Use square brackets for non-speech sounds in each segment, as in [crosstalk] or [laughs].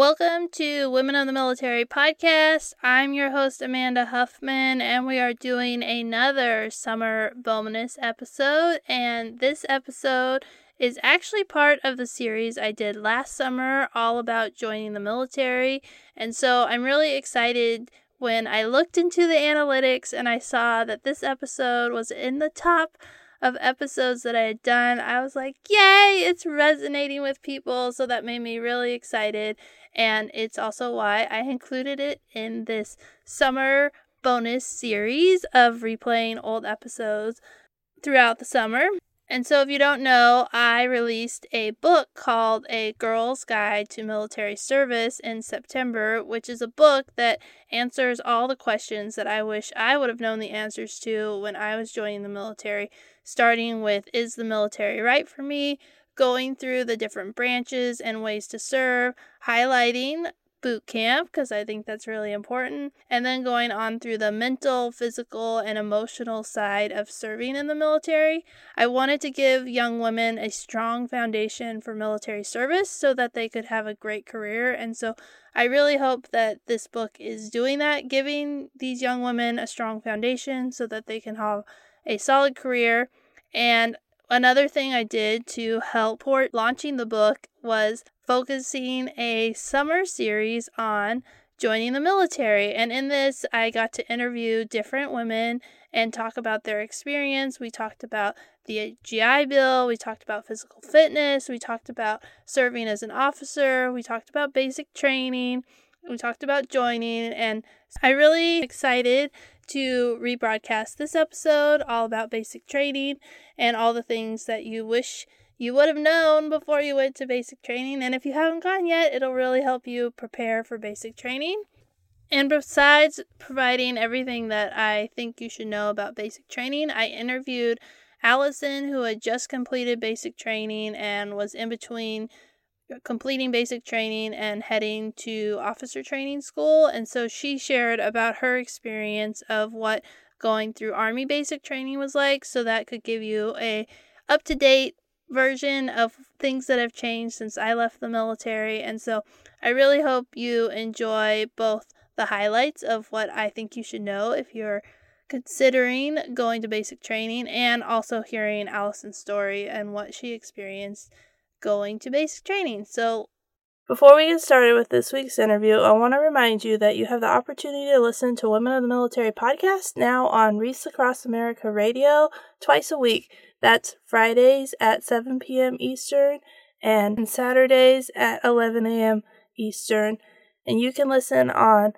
Welcome to Women of the Military podcast. I'm your host, Amanda Huffman, and we are doing another summer bonus episode. And this episode is actually part of the series I did last summer, all about joining the military. And so I'm really excited when I looked into the analytics and I saw that this episode was in the top of episodes that I had done. I was like, yay, it's resonating with people. So that made me really excited. And it's also why I included it in this summer bonus series of replaying old episodes throughout the summer. And so, if you don't know, I released a book called A Girl's Guide to Military Service in September, which is a book that answers all the questions that I wish I would have known the answers to when I was joining the military, starting with Is the military right for me? Going through the different branches and ways to serve, highlighting boot camp because I think that's really important. And then going on through the mental, physical, and emotional side of serving in the military. I wanted to give young women a strong foundation for military service so that they could have a great career. And so I really hope that this book is doing that, giving these young women a strong foundation so that they can have a solid career. And another thing I did to help port launching the book was focusing a summer series on joining the military. And in this, I got to interview different women and talk about their experience. We talked about the GI Bill, we talked about physical fitness, we talked about serving as an officer, we talked about basic training, we talked about joining, and I really excited to rebroadcast this episode all about basic training and all the things that you wish you would have known before you went to basic training. And if you haven't gone yet, it'll really help you prepare for basic training. And besides providing everything that I think you should know about basic training, I interviewed Allison, who had just completed basic training and was in between completing basic training and heading to officer training school. And so she shared about her experience of what going through Army basic training was like. So that could give you a up to date version of things that have changed since I left the military. And so I really hope you enjoy both the highlights of what I think you should know if you're considering going to basic training and also hearing Allison's story and what she experienced going to basic training. So before we get started with this week's interview, I want to remind you that you have the opportunity to listen to Women of the Military podcast now on Wreaths Across America Radio twice a week. That's Fridays at 7 p.m. Eastern and Saturdays at 11 a.m. Eastern. And you can listen on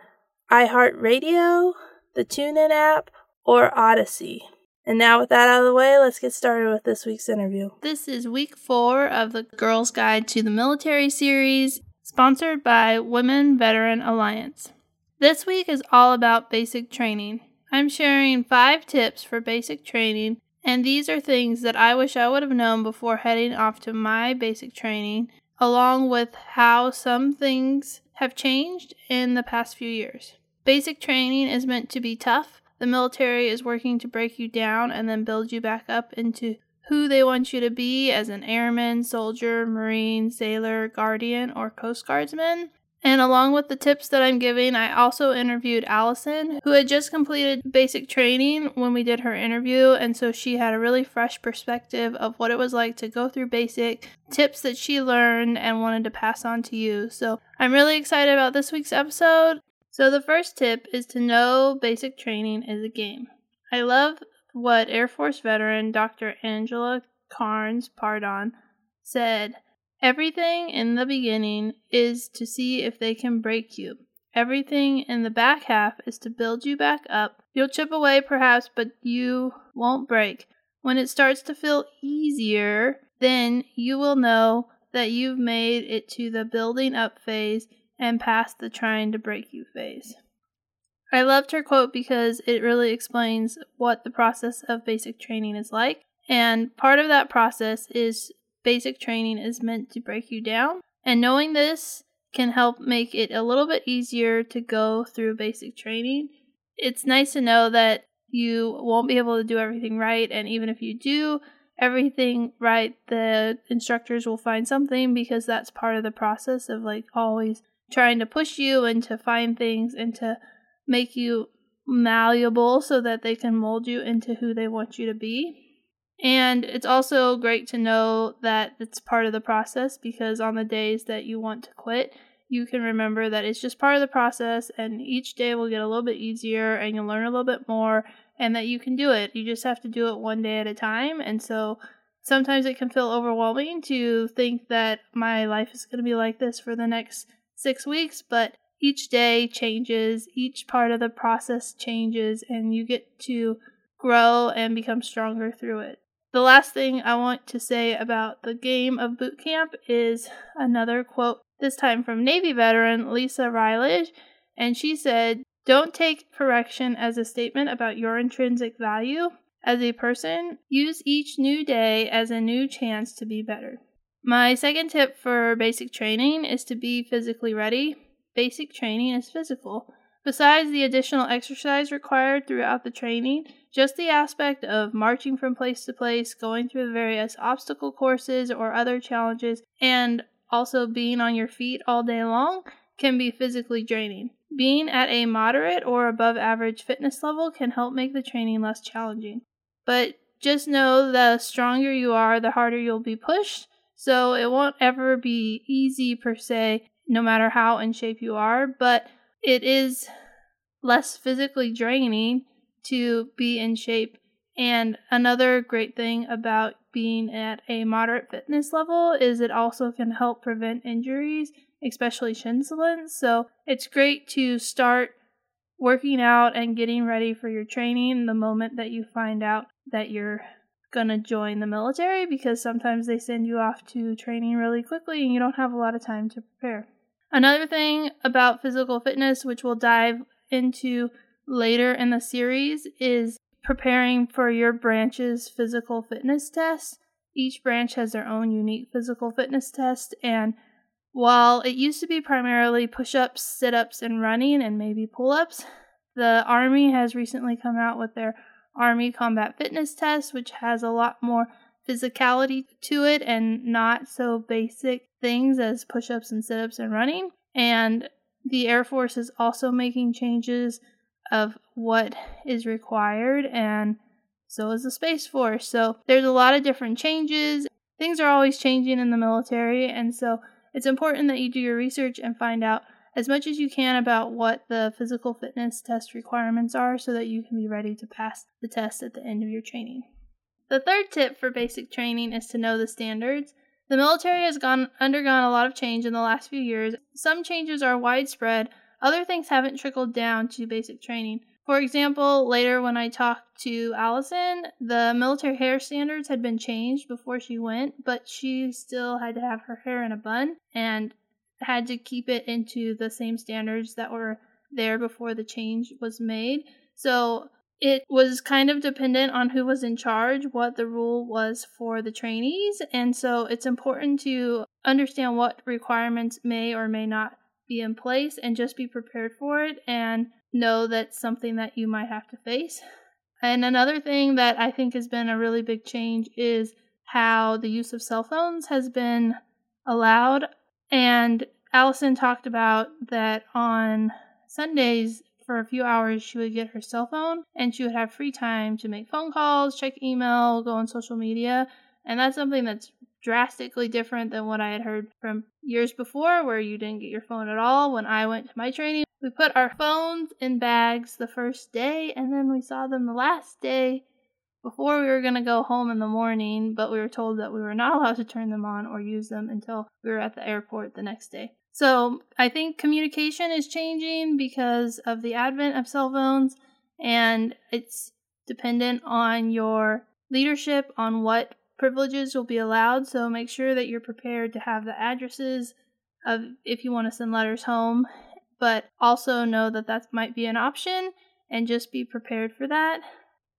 iHeartRadio, the TuneIn app, or Odyssey. And now, with that out of the way, let's get started with this week's interview. This is week four of the Girls Guide to the Military series, sponsored by Women Veteran Alliance. This week is all about basic training. I'm sharing five tips for basic training and these are things that I wish I would have known before heading off to my basic training, along with how some things have changed in the past few years. Basic training is meant to be tough. The military is working to break you down and then build you back up into who they want you to be as an airman, soldier, marine, sailor, guardian, or Coast Guardsman. And along with the tips that I'm giving, I also interviewed Allison, who had just completed basic training when we did her interview. And so she had a really fresh perspective of what it was like to go through basic tips that she learned and wanted to pass on to you. So I'm really excited about this week's episode. So the first tip is to know basic training is a game. I love what Air Force veteran Dr. Angela Carnes Pardon said. Everything in the beginning is to see if they can break you. Everything in the back half is to build you back up. You'll chip away perhaps, but you won't break. When it starts to feel easier, then you will know that you've made it to the building up phase and past the trying to break you phase. I loved her quote because it really explains what the process of basic training is like. And part of that process is basic training is meant to break you down. And knowing this can help make it a little bit easier to go through basic training. It's nice to know that you won't be able to do everything right, and even if you do everything right, the instructors will find something because that's part of the process of like always trying to push you and to find things and to make you malleable so that they can mold you into who they want you to be. And it's also great to know that it's part of the process because on the days that you want to quit, you can remember that it's just part of the process and each day will get a little bit easier and you'll learn a little bit more and that you can do it. You just have to do it one day at a time. And so sometimes it can feel overwhelming to think that my life is going to be like this for the next six weeks, but each day changes, each part of the process changes, and you get to grow and become stronger through it. The last thing I want to say about the game of boot camp is another quote, this time from Navy veteran Lisa Rylage, and she said, Don't take correction as a statement about your intrinsic value. As a person, use each new day as a new chance to be better. My second tip for basic training is to be physically ready. Basic training is physical. Besides the additional exercise required throughout the training, just the aspect of marching from place to place, going through the various obstacle courses or other challenges, and also being on your feet all day long can be physically draining. Being at a moderate or above average fitness level can help make the training less challenging. But just know the stronger you are, the harder you'll be pushed. So it won't ever be easy per se, no matter how in shape you are, but it is less physically draining to be in shape. And another great thing about being at a moderate fitness level is it also can help prevent injuries, especially shin splints. So it's great to start working out and getting ready for your training the moment that you find out that you're to join the military because sometimes they send you off to training really quickly and you don't have a lot of time to prepare. Another thing about physical fitness, which we'll dive into later in the series, is preparing for your branch's physical fitness test. Each branch has their own unique physical fitness test, and while it used to be primarily push ups, sit ups, and running, and maybe pull ups, the Army has recently come out with their Army Combat Fitness Test, which has a lot more physicality to it and not so basic things as push ups and sit ups and running. And the Air Force is also making changes of what is required, and so is the Space Force. So there's a lot of different changes. Things are always changing in the military, and so it's important that you do your research and find out as much as you can about what the physical fitness test requirements are so that you can be ready to pass the test at the end of your training. The third tip for basic training is to know the standards. The military has gone undergone a lot of change in the last few years. Some changes are widespread, other things haven't trickled down to basic training. For example, later when I talked to Allison, the military hair standards had been changed before she went, but she still had to have her hair in a bun and had to keep it into the same standards that were there before the change was made. So it was kind of dependent on who was in charge, what the rule was for the trainees. And so it's important to understand what requirements may or may not be in place and just be prepared for it and know that's something that you might have to face. And another thing that I think has been a really big change is how the use of cell phones has been allowed. And Allison talked about that on Sundays for a few hours she would get her cell phone and she would have free time to make phone calls, check email, go on social media. And that's something that's drastically different than what I had heard from years before, where you didn't get your phone at all. When I went to my training, we put our phones in bags the first day, and then we saw them the last day before we were going to go home in the morning, but we were told that we were not allowed to turn them on or use them until we were at the airport the next day. So I think communication is changing because of the advent of cell phones, and it's dependent on your leadership on what privileges will be allowed, so make sure that you're prepared to have the addresses of if you want to send letters home, but also know that that might be an option and just be prepared for that.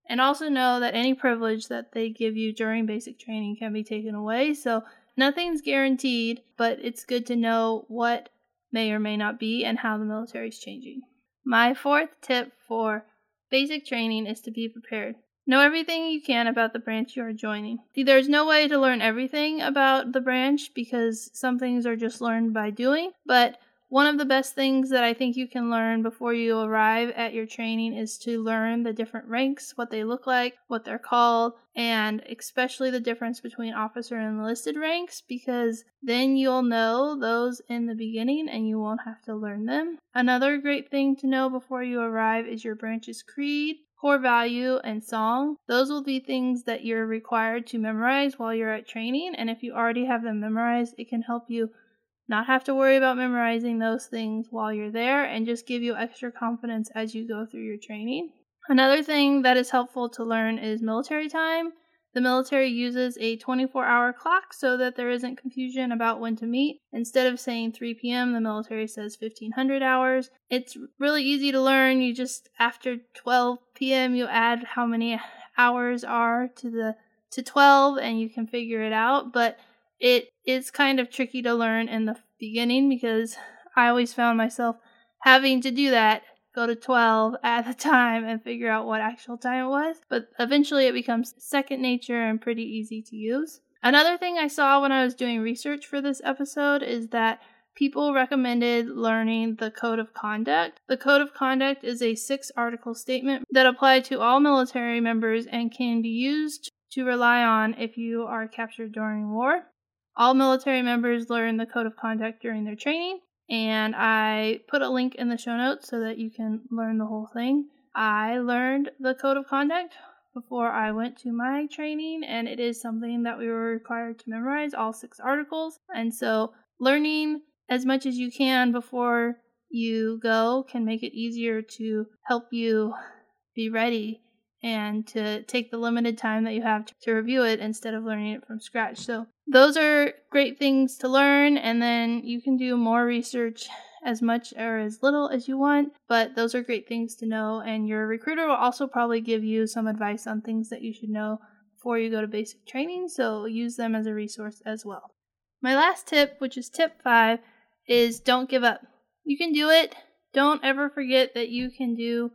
And also know that any privilege that they give you during basic training can be taken away. So nothing's guaranteed, but it's good to know what may or may not be and how the military is changing. My fourth tip for basic training is to be prepared. Know everything you can about the branch you are joining. See, there's no way to learn everything about the branch because some things are just learned by doing, but one of the best things that I think you can learn before you arrive at your training is to learn the different ranks, what they look like, what they're called, and especially the difference between officer and enlisted ranks because then you'll know those in the beginning and you won't have to learn them. Another great thing to know before you arrive is your branch's creed, core value, and song. Those will be things that you're required to memorize while you're at training, and if you already have them memorized, it can help you not have to worry about memorizing those things while you're there and just give you extra confidence as you go through your training. Another thing that is helpful to learn is military time. The military uses a 24 hour clock so that there isn't confusion about when to meet. Instead of saying 3 p.m., the military says 1500 hours. It's really easy to learn. You just, after 12 p.m., you add how many hours are to the to 12 and you can figure it out. But it is kind of tricky to learn in the beginning because I always found myself having to do that go to 12 [laughs] at the time and figure out what actual time it was. But eventually it becomes second nature and pretty easy to use. Another thing I saw when I was doing research for this episode is that people recommended learning the Code of Conduct. The Code of Conduct is a six article statement that applies to all military members and can be used to rely on if you are captured during war. All military members learn the code of conduct during their training, and I put a link in the show notes so that you can learn the whole thing. I learned the code of conduct before I went to my training, and it is something that we were required to memorize all six articles. And so, learning as much as you can before you go can make it easier to help you be ready and to take the limited time that you have to, review it instead of learning it from scratch. So, those are great things to learn, and then you can do more research as much or as little as you want, but those are great things to know. And your recruiter will also probably give you some advice on things that you should know before you go to basic training, so use them as a resource as well. My last tip, which is tip five, is don't give up. You can do it. Don't ever forget that you can do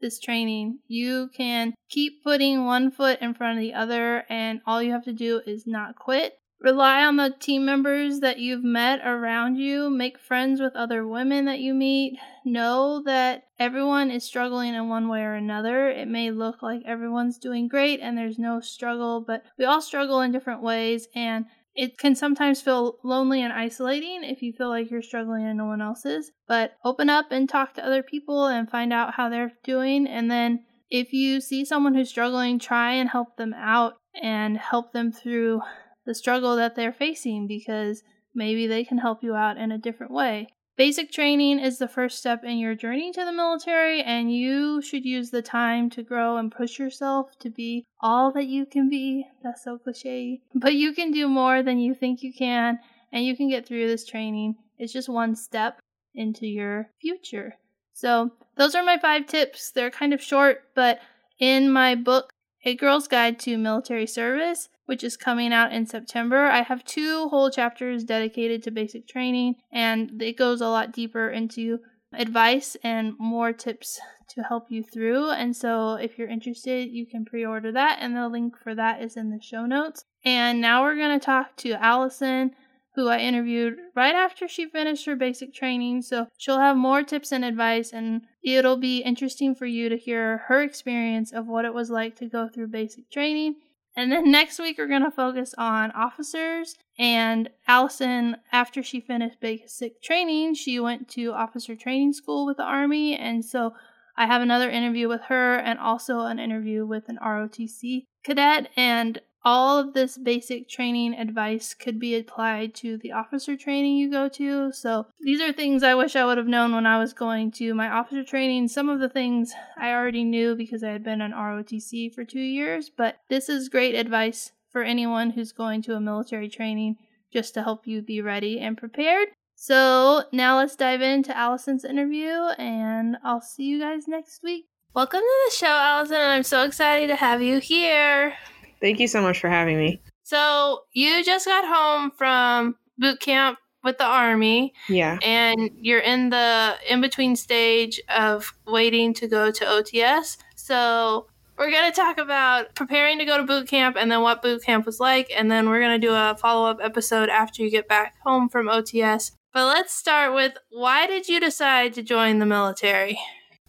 this training. You can keep putting one foot in front of the other, and all you have to do is not quit. Rely on the team members that you've met around you. Make friends with other women that you meet. Know that everyone is struggling in one way or another. It may look like everyone's doing great and there's no struggle, but we all struggle in different ways. And it can sometimes feel lonely and isolating if you feel like you're struggling and no one else is. But open up and talk to other people and find out how they're doing. And then if you see someone who's struggling, try and help them out and help them through the struggle that they're facing because maybe they can help you out in a different way. Basic training is the first step in your journey to the military, and you should use the time to grow and push yourself to be all that you can be. That's so cliche. But you can do more than you think you can, and you can get through this training. It's just one step into your future. So, those are my five tips. They're kind of short, but in my book, A Girl's Guide to Military Service, which is coming out in September. I have two whole chapters dedicated to basic training, and it goes a lot deeper into advice and more tips to help you through. And so, if you're interested, you can pre order that, and the link for that is in the show notes. And now we're going to talk to Allison, who I interviewed right after she finished her basic training. So, she'll have more tips and advice, and it'll be interesting for you to hear her experience of what it was like to go through basic training and then next week, we're going to focus on officers. And Allison, after she finished basic training, she went to officer training school with the Army. And so I have another interview with her and also an interview with an ROTC cadet. And all of this basic training advice could be applied to the officer training you go to. So, these are things I wish I would have known when I was going to my officer training. Some of the things I already knew because I had been on ROTC for two years, but this is great advice for anyone who's going to a military training just to help you be ready and prepared. So, now let's dive into Allison's interview, and I'll see you guys next week. Welcome to the show, Allison, and I'm so excited to have you here. Thank you so much for having me. So, you just got home from boot camp with the army. Yeah. And you're in the in between stage of waiting to go to OTS. So, we're going to talk about preparing to go to boot camp and then what boot camp was like. And then we're going to do a follow up episode after you get back home from OTS But let's start with why did you decide to join the military?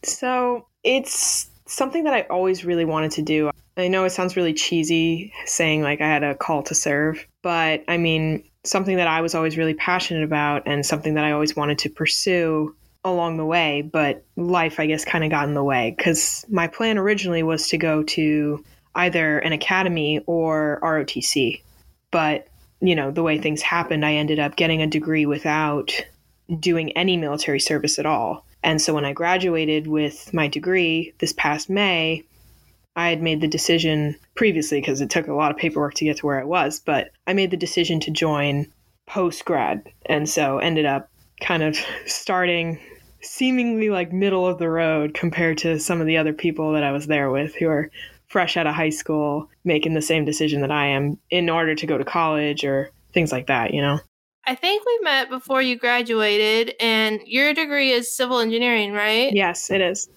So it's something that I always really wanted to do. I know it sounds really cheesy saying like I had a call to serve, but I mean, something that I was always really passionate about and something that I always wanted to pursue along the way, but life, I guess, kind of got in the way because my plan originally was to go to either an academy or ROTC. But, you know, the way things happened, I ended up getting a degree without doing any military service at all. And so when I graduated with my degree this past May, I had made the decision previously because it took a lot of paperwork to get to where I was, but I made the decision to join post grad. And so ended up kind of [laughs] starting seemingly like middle of the road compared to some of the other people that I was there with who are fresh out of high school making the same decision that I am in order to go to college or things like that, you know? I think we met before you graduated, and your degree is civil engineering, right? Yes, it is.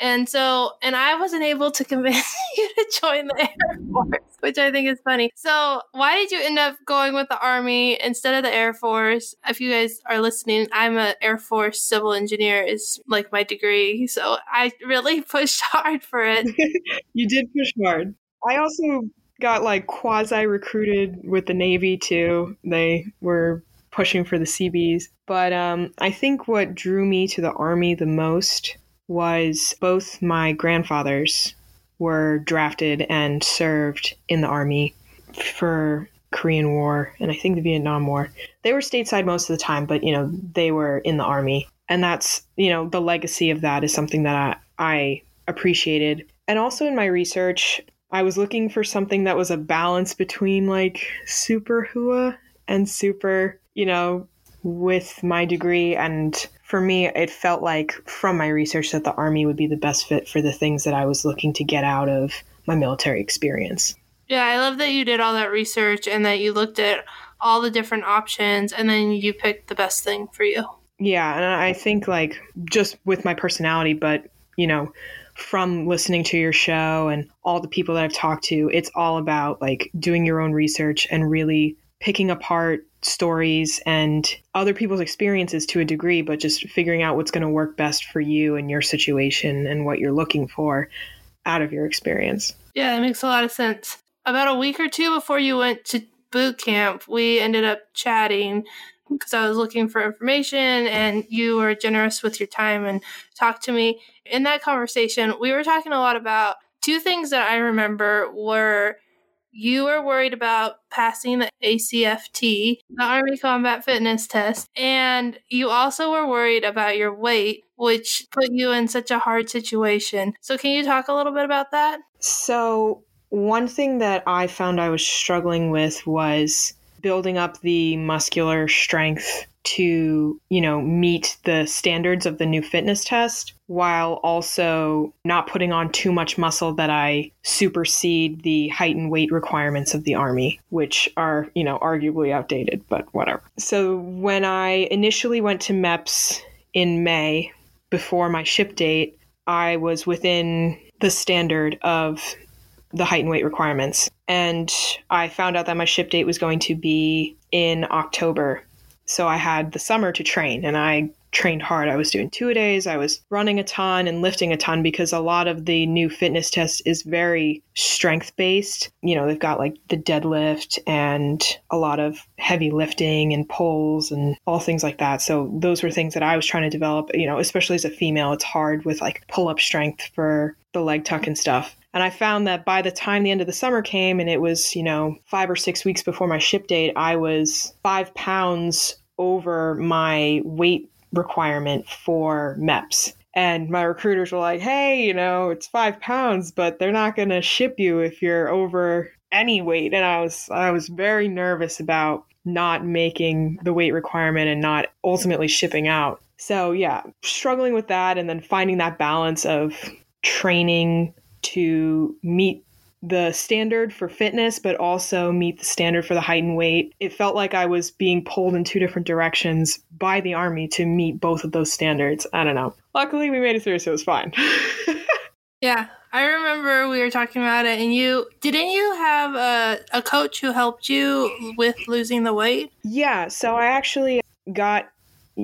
And so, and I wasn't able to convince [laughs] you to join the Air Force, which I think is funny. So, why did you end up going with the Army instead of the Air Force? If you guys are listening, I'm an Air Force civil engineer, is like my degree. So, I really [laughs] pushed hard for it. [laughs] you did push hard. I also got like quasi recruited with the Navy too. They were pushing for the Seabees. But um, I think what drew me to the Army the most was both my grandfathers were drafted and served in the army for Korean War and I think the Vietnam War. They were stateside most of the time, but you know, they were in the army. And that's, you know, the legacy of that is something that I, I appreciated. And also in my research, I was looking for something that was a balance between like super hooah and super, you know, with my degree and for me, it felt like from my research that the Army would be the best fit for the things that I was looking to get out of my military experience. Yeah, I love that you did all that research and that you looked at all the different options and then you picked the best thing for you. Yeah, and I think like just with my personality, but you know, from listening to your show and all the people that I've talked to, it's all about like doing your own research and really picking apart stories and other people's experiences to a degree, but just figuring out what's going to work best for you and your situation and what you're looking for out of your experience. Yeah, that makes a lot of sense. About a week or two before you went to boot camp, we ended up chatting because I was looking for information and you were generous with your time and talked to me. In that conversation, we were talking a lot about two things that I remember were you were worried about passing the ACFT, the Army Combat Fitness Test, and you also were worried about your weight, which put you in such a hard situation. So, can you talk a little bit about that? So, one thing that I found I was struggling with was building up the muscular strength to, you know, meet the standards of the new fitness test while also not putting on too much muscle that I supersede the height and weight requirements of the army, which are, you know, arguably outdated, but whatever. So when I initially went to MEPS in May before my ship date, I was within the standard of the height and weight requirements. And I found out that my ship date was going to be in October. So I had the summer to train and I trained hard. I was doing two days. I was running a ton and lifting a ton because a lot of the new fitness test is very strength based. You know, they've got like the deadlift and a lot of heavy lifting and pulls and all things like that. So those were things that I was trying to develop, you know, especially as a female, it's hard with like pull up strength for the leg tuck and stuff. And I found that by the time the end of the summer came and it was, you know, five or six weeks before my ship date, I was five pounds over my weight requirement for MEPS. And my recruiters were like, hey, you know, it's five pounds, but they're not going to ship you if you're over any weight. And I was, I was very nervous about not making the weight requirement and not ultimately shipping out. So, yeah, struggling with that and then finding that balance of training to meet the standard for fitness, but also meet the standard for the height and weight. It felt like I was being pulled in two different directions by the Army to meet both of those standards. I don't know. Luckily, we made it through, so it was fine. [laughs] yeah, I remember we were talking about it, and you didn't you have a, a coach who helped you with losing the weight? Yeah, so I actually got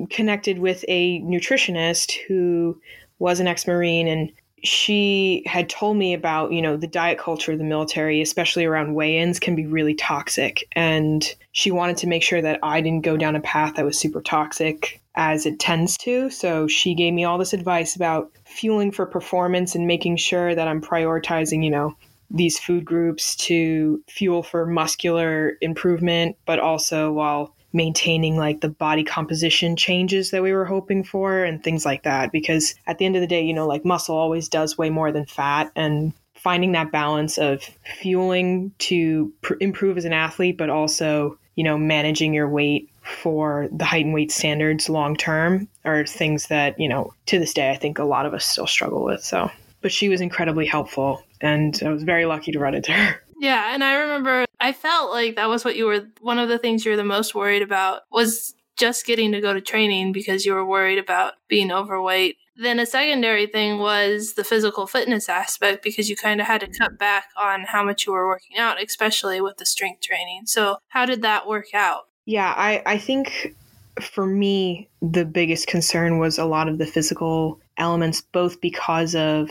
connected with a nutritionist who was an ex-marine and she had told me about, you know, the diet culture of the military, especially around weigh-ins can be really toxic and she wanted to make sure that I didn't go down a path that was super toxic as it tends to. So she gave me all this advice about fueling for performance and making sure that I'm prioritizing, you know, these food groups to fuel for muscular improvement, but also while maintaining like the body composition changes that we were hoping for and things like that. Because at the end of the day, you know, like muscle always does way more than fat. And finding that balance of fueling to pr- improve as an athlete, but also, you know, managing your weight for the height and weight standards long term are things that, you know, to this day, I think a lot of us still struggle with. So, but she was incredibly helpful and I was very lucky to run into her. Yeah, and I remember I felt like that was what you were one of the things you were the most worried about was just getting to go to training because you were worried about being overweight. Then a secondary thing was the physical fitness aspect because you kind of had to cut back on how much you were working out, especially with the strength training. So, how did that work out? Yeah, I, I think for me, the biggest concern was a lot of the physical elements, both because of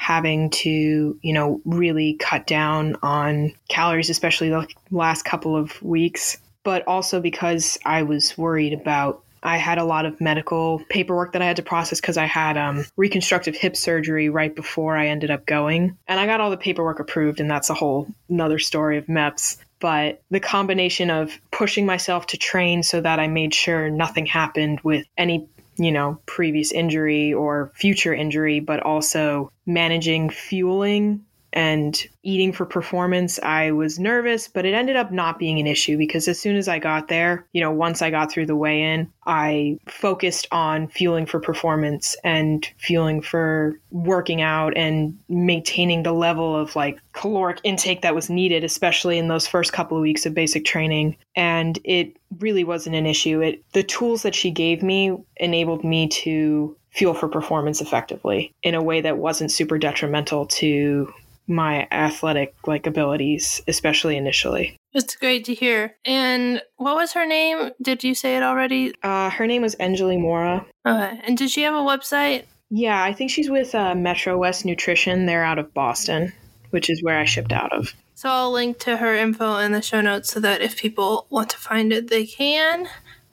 having to, you know, really cut down on calories, especially the last couple of weeks, but also because I was worried about. I had a lot of medical paperwork that I had to process because I had um, reconstructive hip surgery right before I ended up going. And I got all the paperwork approved, and that's a whole another story of MEPS but the combination of pushing myself to train so that I made sure nothing happened with any you know, previous injury or future injury, but also managing fueling and eating for performance, I was nervous, but it ended up not being an issue because as soon as I got there, you know, once I got through the weigh in, I focused on fueling for performance and fueling for working out and maintaining the level of like caloric intake that was needed, especially in those first couple of weeks of basic training. And it really wasn't an issue. It the tools that she gave me enabled me to fuel for performance effectively in a way that wasn't super detrimental to my athletic like abilities, especially initially. It's great to hear. And what was her name? Did you say it already? Uh, her name was Anjali Mora. Okay. And did she have a website? Yeah, I think she's with uh, Metro West Nutrition. They're out of Boston, which is where I shipped out of. So I'll link to her info in the show notes so that if people want to find it, they can.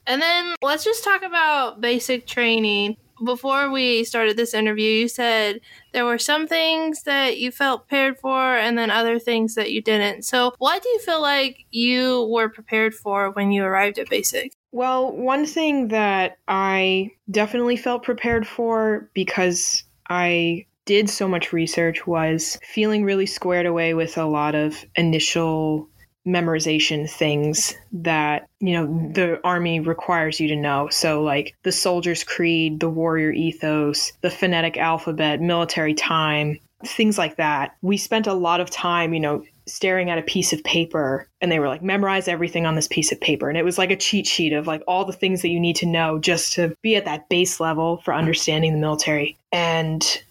And then let's just talk about basic training before we started this interview, you said there were some things that you felt prepared for and then other things that you didn't. So, what do you feel like you were prepared for when you arrived at Basic? Well, one thing that I definitely felt prepared for because I did so much research was feeling really squared away with a lot of initial memorization things that you know mm-hmm. the army requires you to know. So like the soldier's creed the warrior ethos the phonetic alphabet military time things like that. We spent a lot of time you know staring at a piece of paper and they were like memorize everything on this piece of paper. And it was like a cheat sheet of like all the things that you need to know just to be at that base level for understanding the military. And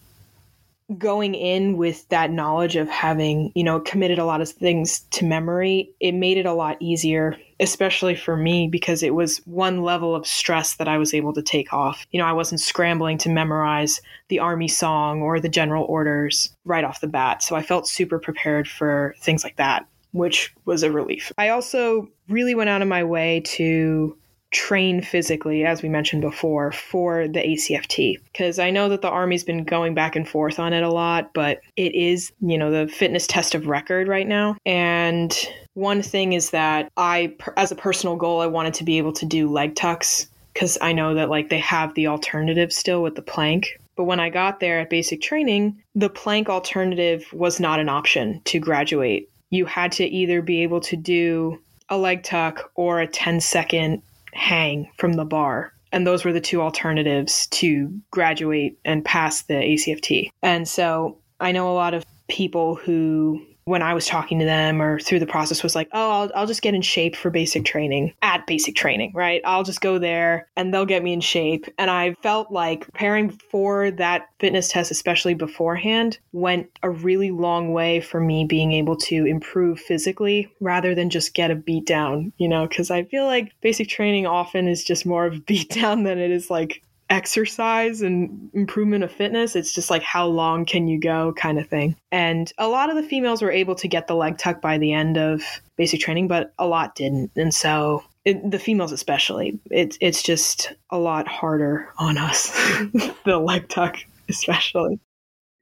going in with that knowledge of having, you know, committed a lot of things to memory, it made it a lot easier, especially for me, because it was one level of stress that I was able to take off. You know, I wasn't scrambling to memorize the army song or the general orders right off the bat. So I felt super prepared for things like that, which was a relief. I also really went out of my way to train physically, as we mentioned before, for the ACFT. Because I know that the Army's been going back and forth on it a lot, but it is, you know, the fitness test of record right now. And one thing is that I, as a personal goal, I wanted to be able to do leg tucks because I know that like they have the alternative still with the plank. But when I got there at basic training, the plank alternative was not an option to graduate. You had to either be able to do a leg tuck or a 10 second hang from the bar. And those were the two alternatives to graduate and pass the ACFT. And so I know a lot of people who when I was talking to them or through the process was like, oh, I'll, I'll just get in shape for basic training at basic training, right? I'll just go there and they'll get me in shape. And I felt like preparing for that fitness test, especially beforehand, went a really long way for me being able to improve physically rather than just get a beat down, you know, because I feel like basic training often is just more of a beat down than it is like exercise and improvement of fitness. It's just like how long can you go kind of thing. And a lot of the females were able to get the leg tuck by the end of basic training, but a lot didn't. And so it, the females especially, it's it's just a lot harder on us, [laughs] the leg tuck especially.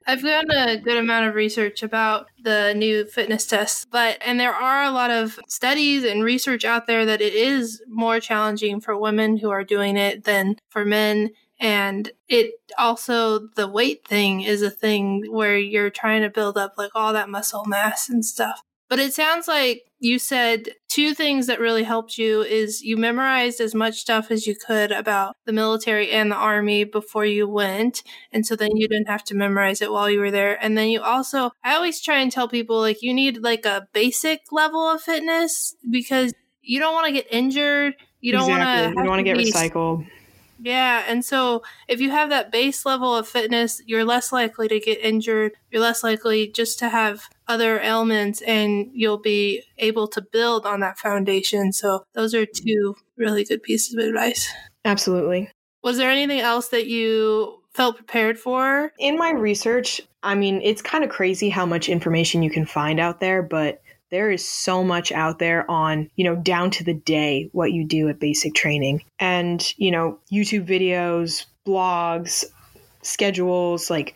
I've done a good amount of research about the new fitness tests, but and there are a lot of studies and research out there that it is more challenging for women who are doing it than for men. And it also, the weight thing is a thing where you're trying to build up like all that muscle mass and stuff. But it sounds like you said two things that really helped you is you memorized as much stuff as you could about the military and the army before you went. And so then you didn't have to memorize it while you were there. And then you also i always try and tell people like you need like a basic level of fitness because you don't want to get injured. You don't exactly. want to you don't want to get recycled yeah, and so if you have that base level of fitness, you're less likely to get injured. You're less likely just to have other ailments, and you'll be able to build on that foundation. So, those are two really good pieces of advice. Absolutely. Was there anything else that you felt prepared for? In my research, I mean, it's kind of crazy how much information you can find out there, but there is so much out there on, you know, down to the day what you do at basic training. And, you know, YouTube videos, blogs, schedules, like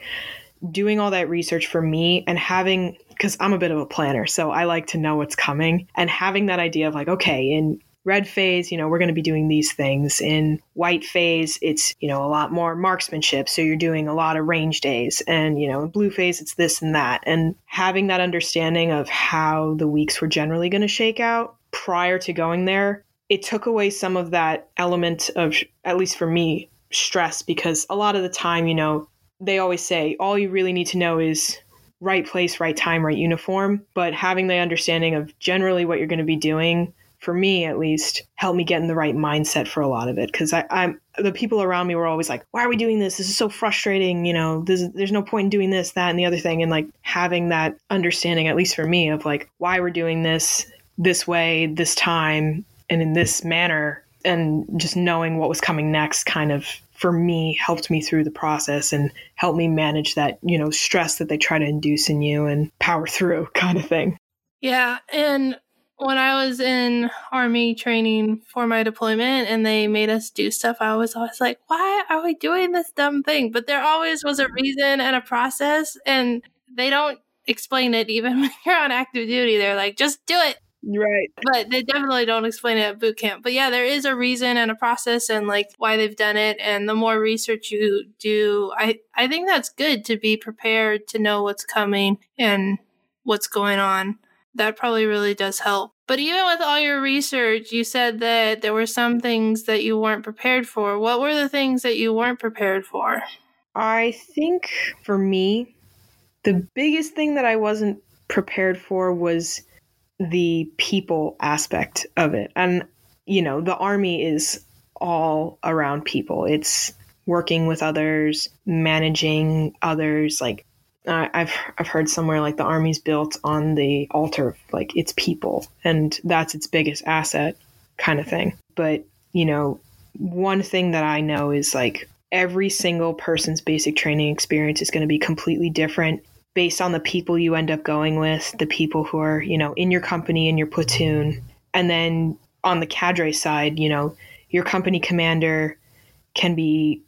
doing all that research for me and having because I'm a bit of a planner, so I like to know what's coming and having that idea of like, okay, in red phase, you know, we're going to be doing these things. In white phase, it's, you know, a lot more marksmanship. So you're doing a lot of range days. And, you know, in blue phase, it's this and that. And having that understanding of how the weeks were generally going to shake out prior to going there, it took away some of that element of, at least for me, stress because a lot of the time, you know, they always say all you really need to know is right place, right time, right uniform. But having the understanding of generally what you're going to be doing for me at least, helped me get in the right mindset for a lot of it. Because I'm the people around me were always like, "Why are we doing this? This is so frustrating." You know, there's there's no point in doing this, that, and the other thing. And like having that understanding, at least for me, of like why we're doing this this way, this time, and in this manner, and just knowing what was coming next, kind of for me helped me through the process and helped me manage that you know stress that they try to induce in you and power through [laughs] kind of thing. Yeah, and when I was in army training for my deployment and they made us do stuff, I was always like, why are we doing this dumb thing? But there always was a reason and a process, and they don't explain it even [laughs] when you're on active duty. They're like, just do it. Right. But they definitely don't explain it at boot camp. But yeah, there is a reason and a process and like why they've done it. And the more research you do, I, I think that's good to be prepared to know what's coming and what's going on that probably really does help. But even with all your research, you said that there were some things that you weren't prepared for. What were the things that you weren't prepared for? I think for me, the biggest thing that I wasn't prepared for was the people aspect of it. And, you know, the army is all around people. It's working with others, managing others, like I've I've heard somewhere like the army's built on the altar of like its people, and that's its biggest asset, kind of thing. But you know, one thing that I know is like every single person's basic training experience is going to be completely different based on the people you end up going with, the people who are you know in your company in your platoon, and then on the cadre side, you know, your company commander can be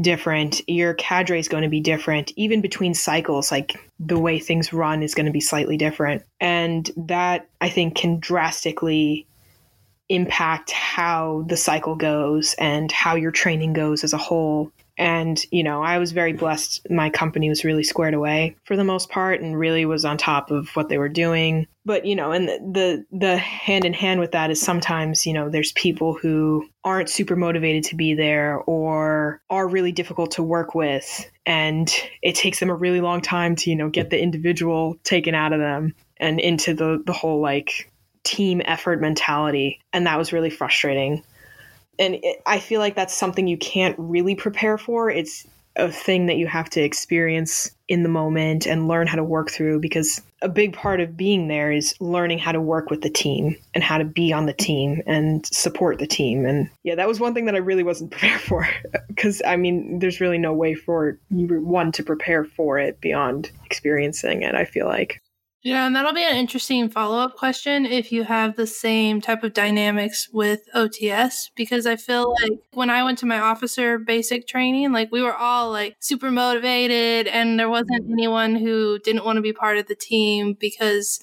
different. Your cadre is going to be different. Even between cycles, like the way things run is going to be slightly different. And that I think can drastically impact how the cycle goes and how your training goes as a whole. And, you know, I was very blessed. My company was really squared away for the most part and really was on top of what they were doing. But, you know, and the, the, hand in hand with that is sometimes, you know, there's people who aren't super motivated to be there or are really difficult to work with. And it takes them a really long time to, you know, get the individual taken out of them. and into the the whole like team effort mentality and that was really frustrating and it, i feel like that's something you can't really prepare for. It's a thing that you have to experience in the moment and learn how to work through because a big part of being there is learning how to work with the team and how to be on the team and support the team. And yeah that was one thing that i really wasn't [laughs] prepared for because i mean there's really no way for you one to prepare for it beyond experiencing it i feel like yeah, and that'll be an interesting follow up question if you have the same type of dynamics with OTS, because I feel like when I went to my officer basic training, like we were all like super motivated, and there wasn't anyone who didn't want to be part of the team because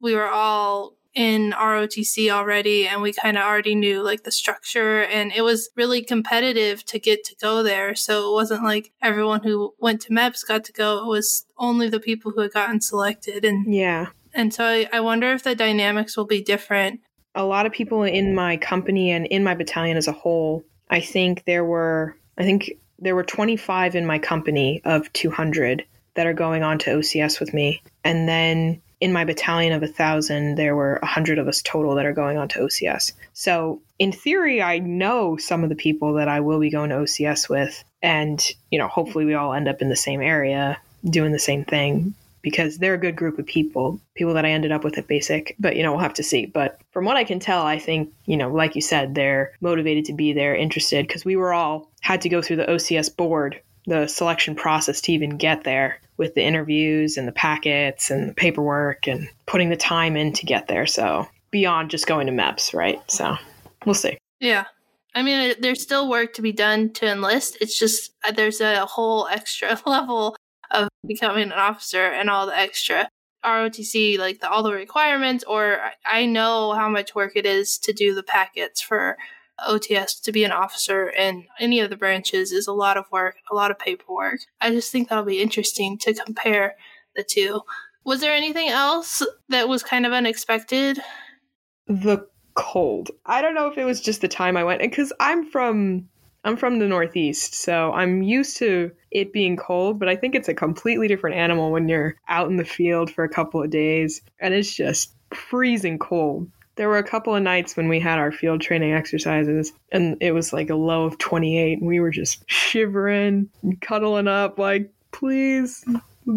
we were all in ROTC already and we kind of already knew like the structure and it was really competitive to get to go there. So it wasn't like everyone who went to MEPS got to go. It was only the people who had gotten selected. And yeah. And so I, I wonder if the dynamics will be different. A lot of people in my company and in my battalion as a whole, I think there were, I think there were 25 in my company of 200 that are going on to OCS with me. And then in my battalion of a thousand, there were a hundred of us total that are going on to OCS. So in theory, I know some of the people that I will be going to OCS with, and you know, hopefully we all end up in the same area doing the same thing because they're a good group of people, people that I ended up with at basic. But you know, we'll have to see. But from what I can tell, I think you know, like you said, they're motivated to be there, interested because we were all had to go through the OCS board the selection process to even get there with the interviews and the packets and the paperwork and putting the time in to get there. So beyond just going to MEPS, right? So we'll see. Yeah. I mean, there's still work to be done to enlist. It's just uh, there's a whole [laughs] extra level of becoming an officer and all the extra ROTC, like the, all the requirements, or I know how much work it is to do the packets for OTS to be an officer in any of the branches is a lot of work, a lot of paperwork. I just think that'll be interesting to compare the two. Was there anything else that was kind of unexpected? The cold. I don't know if it was just the time I went because I'm from I'm from the Northeast, so I'm used to it being cold, but I think it's a completely different animal when you're out in the field for a couple of days and it's just freezing cold there were a couple of nights when we had our field training exercises and it was like a low of 28 and we were just shivering and cuddling up like please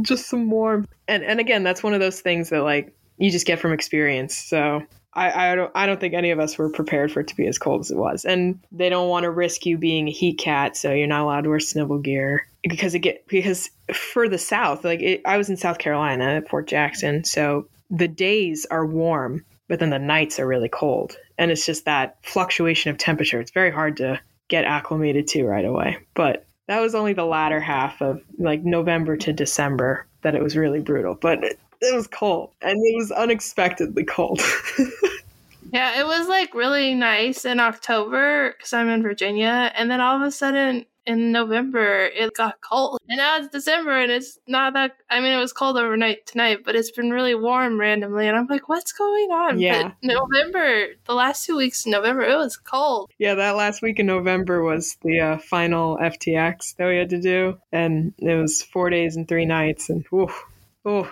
just some warmth. And and again that's one of those things that like you just get from experience. So I, I don't I don't think any of us were prepared for it to be as cold as it was. And they don't want to risk you being a heat cat, so you're not allowed to wear snivel gear because it get because for the south, like it, I was in South Carolina at Fort Jackson, so the days are warm but then the nights are really cold. And it's just that fluctuation of temperature. It's very hard to get acclimated to right away. But that was only the latter half of like November to December that it was really brutal. But it, it was cold and it was unexpectedly cold. [laughs] yeah, it was like really nice in October because I'm in Virginia. And then all of a sudden in November it got cold. And now it's December and it's not that I mean it was cold overnight tonight, but it's been really warm randomly and I'm like, what's going on? Yeah. But November, the last two weeks in November, it was cold. Yeah, that last week in November was the uh, final FTX that we had to do. And it was four days and three nights and oof. Oh.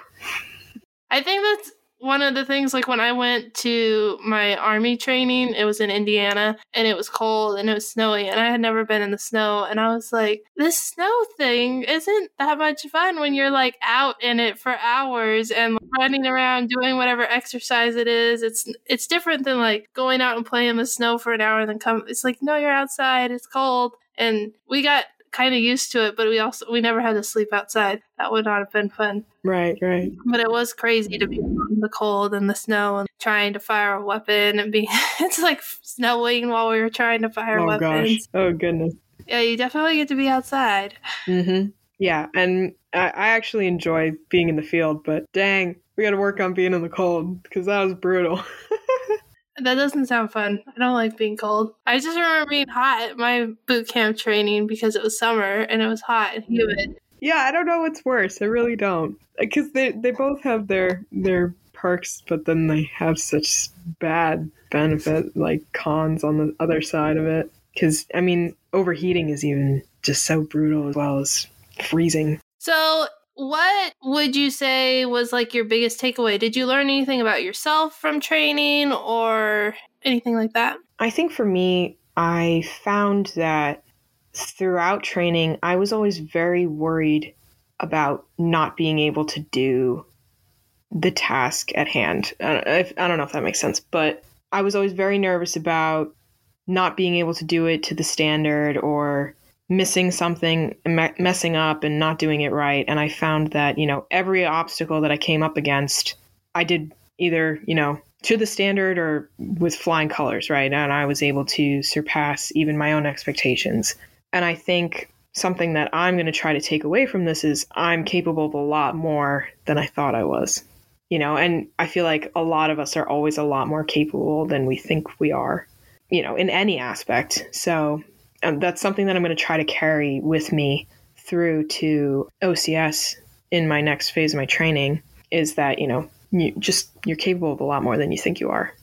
I think that's one of the things like when I went to my army training, it was in Indiana and it was cold and it was snowy and I had never been in the snow and I was like, this snow thing isn't that much fun when you're like out in it for hours and running around doing whatever exercise it is. It's it's different than like going out and playing in the snow for an hour and then come it's like no, you're outside, it's cold. And we got kind of used to it, but we also we never had to sleep outside. That would not have been fun. Right, right. But it was crazy to be in the cold and the snow and trying to fire a weapon and be [laughs] it's like snowing while we were trying to fire oh, weapons. Gosh. Oh goodness. Yeah, you definitely get to be outside. Mm-hmm. Yeah, and I, I actually enjoy being in the field, but dang, we got to work on being in the cold because that was brutal. [laughs] That doesn't sound fun. I don't like being cold. I just remember being hot at my boot camp training because it was summer and it was hot and humid. Yeah, I don't know what's worse. I really don't. Because they, they both have their their perks, but then they have such bad benefit, like cons on the other side of it. Because, I mean, overheating is even just so brutal as well as freezing. So what would you say was like your biggest takeaway? Did you learn anything about yourself from training or anything like that? I think for me, I found that throughout training, I was always very worried about not being able to do the task at hand. I don't know if that makes sense, but I was always very nervous about not being able to do it to the standard or missing something, me- messing up, and not doing it right. And I found that, you know, every obstacle that I came up against, I did either, you know, to the standard or with flying colors, right? And I was able to surpass even my own expectations. And I think something that I'm going to try to take away from this is I'm capable of a lot more than I thought I was. You know, and I feel like a lot of us are always a lot more capable than we think we are, you know, in any aspect. So um, that's something that I'm going to try to carry with me through to OCS in my next phase of my training is that, you know, you just you're capable of a lot more than you think you are.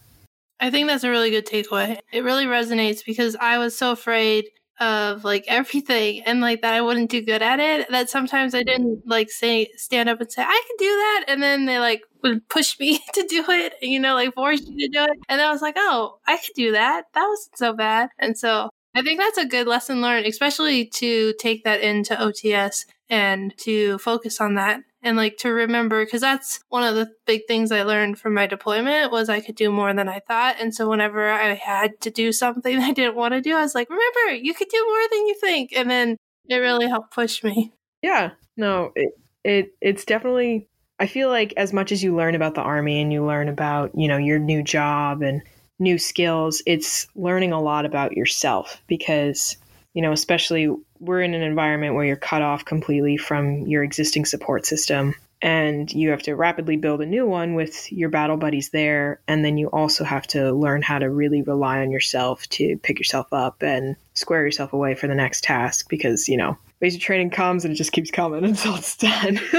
I think that's a really good takeaway. It really resonates because I was so afraid of like [laughs] everything and like that I wouldn't do good at it that sometimes I didn't like say stand up and say I can do that and then they like would push me [laughs] to do it you know like force you to do it and I was like oh I could do that that wasn't so bad and so I think that's a good lesson learned, especially to take that into OTS and to focus on that and like to remember because that's one of the big things I learned from my deployment was I could do more than I thought. And so whenever I had to do something [laughs] I didn't want to do, I was like, remember, you could do more than you think. And then it really helped push me. Yeah. No, it it it's definitely I feel like as much as you learn about the army and you learn about, you know, your new job and new skills, it's learning a lot about yourself because, you know, especially we're in an environment where you're cut off completely from your existing support system and you have to rapidly build a new one with your battle buddies there. And then you also have to learn how to really rely on yourself to pick yourself up and square yourself away for the next task because you know basic training comes and it just keeps coming [laughs] until it's done. [laughs]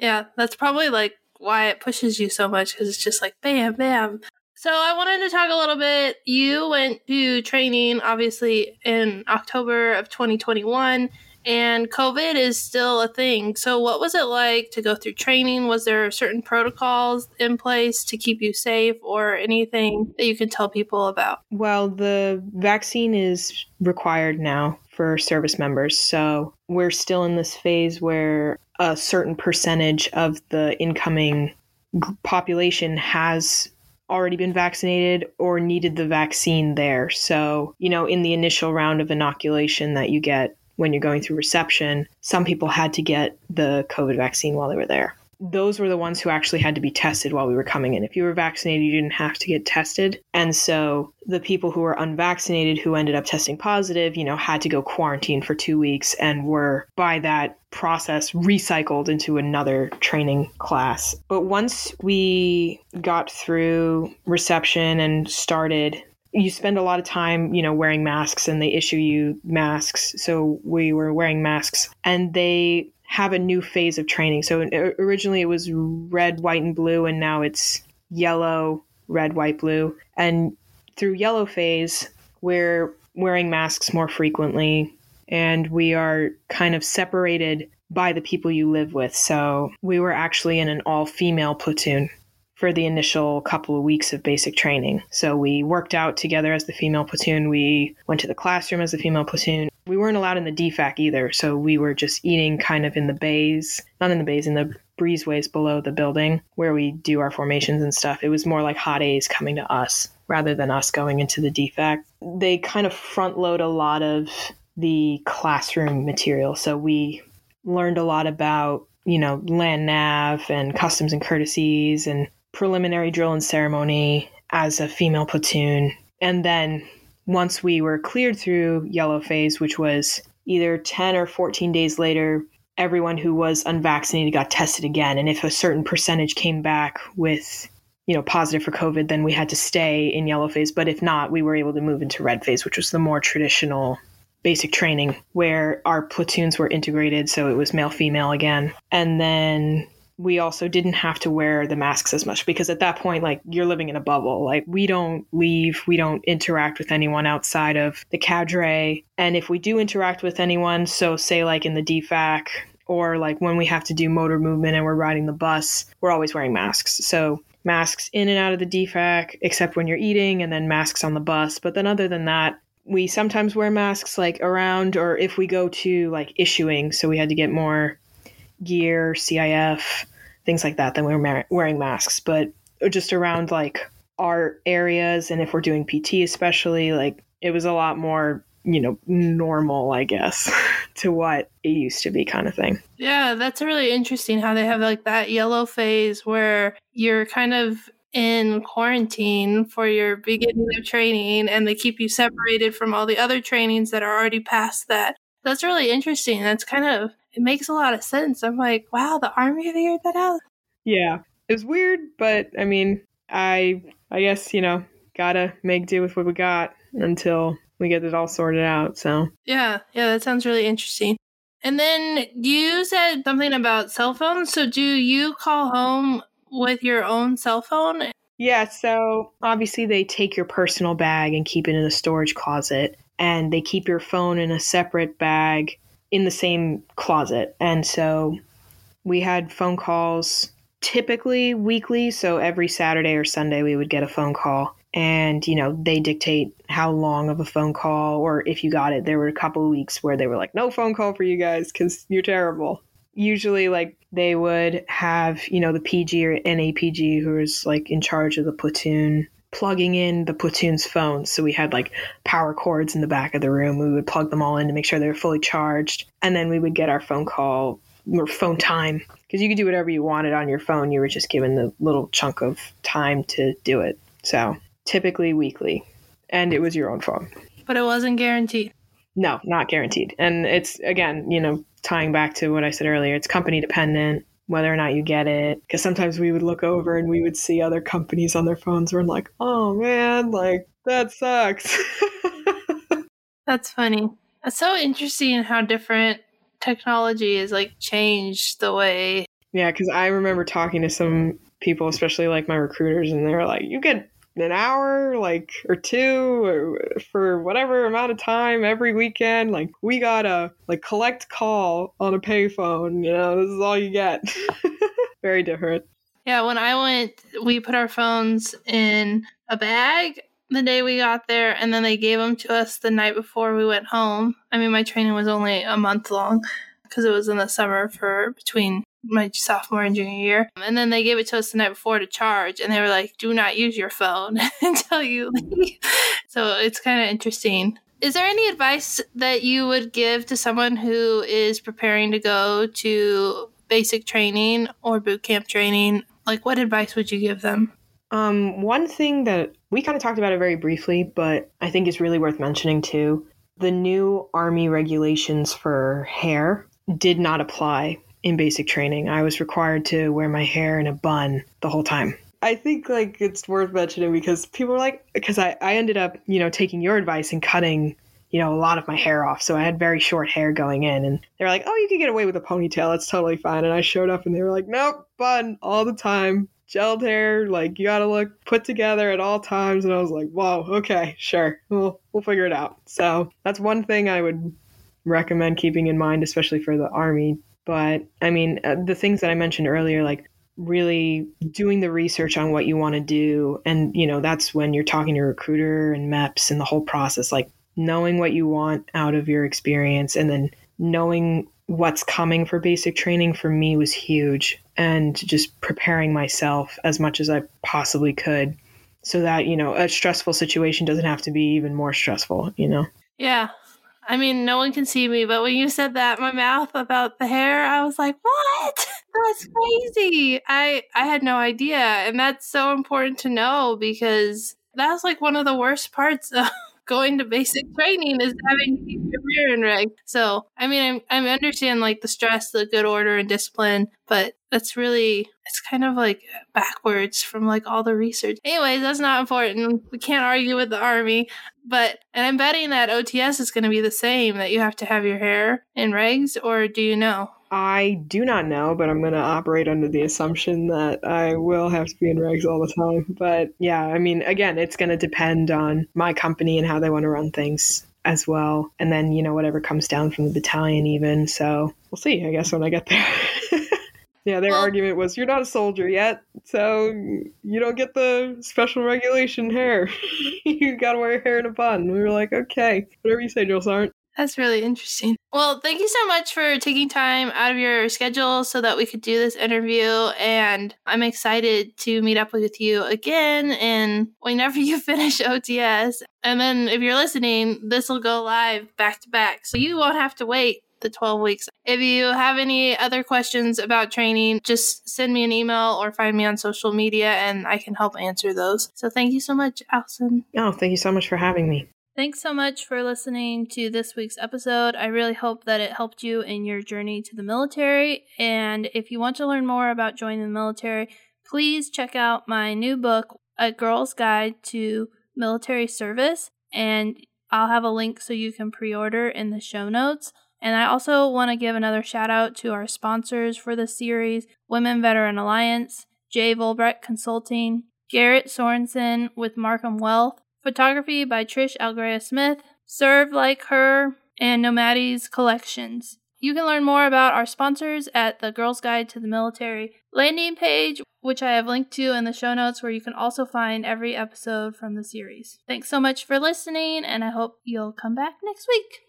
Yeah that's probably like why it pushes you so much because it's just like bam bam so I wanted to talk a little bit. You went to training obviously in October of 2021 and COVID is still a thing. So what was it like to go through training? Was there certain protocols in place to keep you safe or anything that you can tell people about? Well, the vaccine is required now for service members. So we're still in this phase where a certain percentage of the incoming population has already been vaccinated or needed the vaccine there. So, you know, in the initial round of inoculation that you get when you're going through reception, some people had to get the COVID vaccine while they were there those were the ones who actually had to be tested while we were coming in. If you were vaccinated, you didn't have to get tested. And so the people who were unvaccinated who ended up testing positive, you know, had to go quarantine for two weeks and were by that process recycled into another training class. But once we got through reception and started you spend a lot of time, you know, wearing masks and they issue you masks. So we were wearing masks and they have a new phase of training. So originally it was red, white, and blue, and now it's yellow, red, white, blue. And through yellow phase, we're wearing masks more frequently and we are kind of separated by the people you live with. So we were actually in an all female platoon for the initial couple of weeks of basic training. So we worked out together as the female platoon. We went to the classroom as the female platoon. We weren't allowed in the DFAC either, so we were just eating kind of in the bays, not in the bays, in the breezeways below the building where we do our formations and stuff. It was more like hot A's coming to us rather than us going into the DFAC. They kind of front load a lot of the classroom material. So we learned a lot about, you know, land nav and customs and courtesies and preliminary drill and ceremony as a female platoon. And then once we were cleared through yellow phase, which was either 10 or 14 days later, everyone who was unvaccinated got tested again. And if a certain percentage came back with, you know, positive for COVID, then we had to stay in yellow phase. But if not, we were able to move into red phase, which was the more traditional basic training where our platoons were integrated. So it was male female again. And then we also didn't have to wear the masks as much because at that point like you're living in a bubble like we don't leave we don't interact with anyone outside of the cadre and if we do interact with anyone so say like in the dfac or like when we have to do motor movement and we're riding the bus, we're always wearing masks. So masks in and out of the DFAC, except when you're eating, and then masks on the bus. But then other than that, we sometimes wear masks like around or if we go to like issuing. So we had to get more gear, CIF, things like that, then we were wearing masks. But just around like our areas and if we're doing PT especially, like it was a lot more you know, normal, I guess, [laughs] to what it used to be kind of thing. Yeah, that's really interesting how they have like that yellow phase where you're kind of in quarantine for your beginning of training and they keep you separated from all the other trainings that are already past that. That's really interesting. That's kind of it makes a lot of sense. I'm like, wow, the army figured that out. Yeah. It was weird, but I mean, I I guess, you know, gotta make do with what we got until we get it all sorted out. So yeah, yeah, that sounds really interesting. And then you said something about cell phones. So do you call home with your own cell phone? Yeah, so obviously they take your personal bag and keep it in a storage closet, and they keep your phone in a separate bag in the same closet. And so we had phone calls typically weekly, so every Saturday or Sunday we would get a phone call and you know they dictate how long of a phone call or if you got it. There were a couple of weeks where they were like no phone call for you guys because you're terrible. Usually like they would have you know the pg or napg who was like in charge of the platoon plugging in the platoon's phones so we had like power cords in the back of the room. We would plug them all in to make sure they were fully charged. And then we would get our phone call or phone time because you could do whatever you wanted on your phone. You were just given the little chunk of time to do it. So typically weekly, and it was your own phone. But it wasn't guaranteed. No, not guaranteed. And it's, again, you know, tying back to what I said earlier, it's company dependent whether or not you get it. Because sometimes we would look over and we would see other companies on their phones. We're like, oh man, like that sucks. [laughs] That's funny. It's so interesting how different technology has like changed the way. Yeah, because I remember talking to some people, especially like my recruiters, and they were like, you get an hour like or two or for whatever amount of time every weekend like we gotta like collect call on a payphone you know this is all you get. [laughs] Very different. Yeah when i went we put our phones in a bag the day we got there and then they gave them to us the night before we went home. I mean my training was only a month long because it was in the summer for between my sophomore and junior year. And then they gave it to us the night before to charge, and they were like, "Do not use your phone [laughs] until you leave." [laughs] so it's kind of interesting. Is there any advice that you would give to someone who is preparing to go to basic training or boot camp training? Like, what advice would you give them? Um, one thing that we kind of talked about it very briefly, but I think is really worth mentioning too the new Army regulations for hair did not apply in basic training. I was required to wear my hair in a bun the whole time. I think like it's worth mentioning because people are like because I, I ended up, you know, taking your advice and cutting, you know, a lot of my hair off. So I had very short hair going in and they're like, Oh, you can get away with a ponytail, it's totally fine. And I showed up and they were like, Nope, bun all the time. Gelled hair, like you gotta look put together at all times. And I was like, Whoa, okay, sure. We'll we'll figure it out. So that's one thing I would recommend keeping in mind, especially for the army but I mean, uh, the things that I mentioned earlier, like really doing the research on what you want to do. And, you know, that's when you're talking to a recruiter and MEPS and the whole process, like knowing what you want out of your experience and then knowing what's coming for basic training for me was huge. And just preparing myself as much as I possibly could so that, you know, a stressful situation doesn't have to be even more stressful, you know? Yeah. I mean, no one can see me, but when you said that, my mouth about the hair, I was like, "What? [laughs] That's crazy!" I I had no idea, and that's so important to know because that's like one of the worst parts [laughs] of going to basic training is having to keep your rear in reg. So, I mean, I'm, I understand like the stress, the good order and discipline, but that's really it's kind of like backwards from like all the research. Anyways, that's not important. We can't argue with the army, but and I'm betting that OTS is going to be the same that you have to have your hair in regs or do you know? I do not know, but I'm going to operate under the assumption that I will have to be in regs all the time. But yeah, I mean, again, it's going to depend on my company and how they want to run things. as well. And then, you know, whatever comes down from the battalion, even. So we'll see, I guess, when I get there. [laughs] yeah, their Well- argument was you're not a soldier yet, so you don't get the special regulation hair. [laughs] you gotta wear your hair in a bun. We were like, okay, whatever you say, Drill Sergeant. That's really interesting. Well, thank you so much for taking time out of your schedule so that we could do this interview. And I'm excited to meet up with you again and whenever [laughs] you finish OTS. And then if you're listening, this will go live back to back. So you won't have to wait the 12 weeks. If you have any other questions about training, just send me an email or find me on social media and I can help answer those. So thank you so much, Allison. Oh, thank you so much for having me. Thanks so much for listening to this week's episode. I really hope that it helped you in your journey to the military. And if you want to learn more about joining the military, please check out my new book, A Girl's Guide to Military Service. And I'll have a link so you can pre order in the show notes. And I also want to give another shout out to our sponsors for the series Women Veteran Alliance, Jay Volbrecht Consulting, Garrett Sorensen with Markham Wealth, photography by Trish Algrea Smith, Serve Like Her, and Nomades Collections. You can learn more about our sponsors at the Girls Guide to the Military landing page, which I have linked to in the show notes, where you can also find every episode from the series. Thanks so much for listening, and I hope you'll come back next week.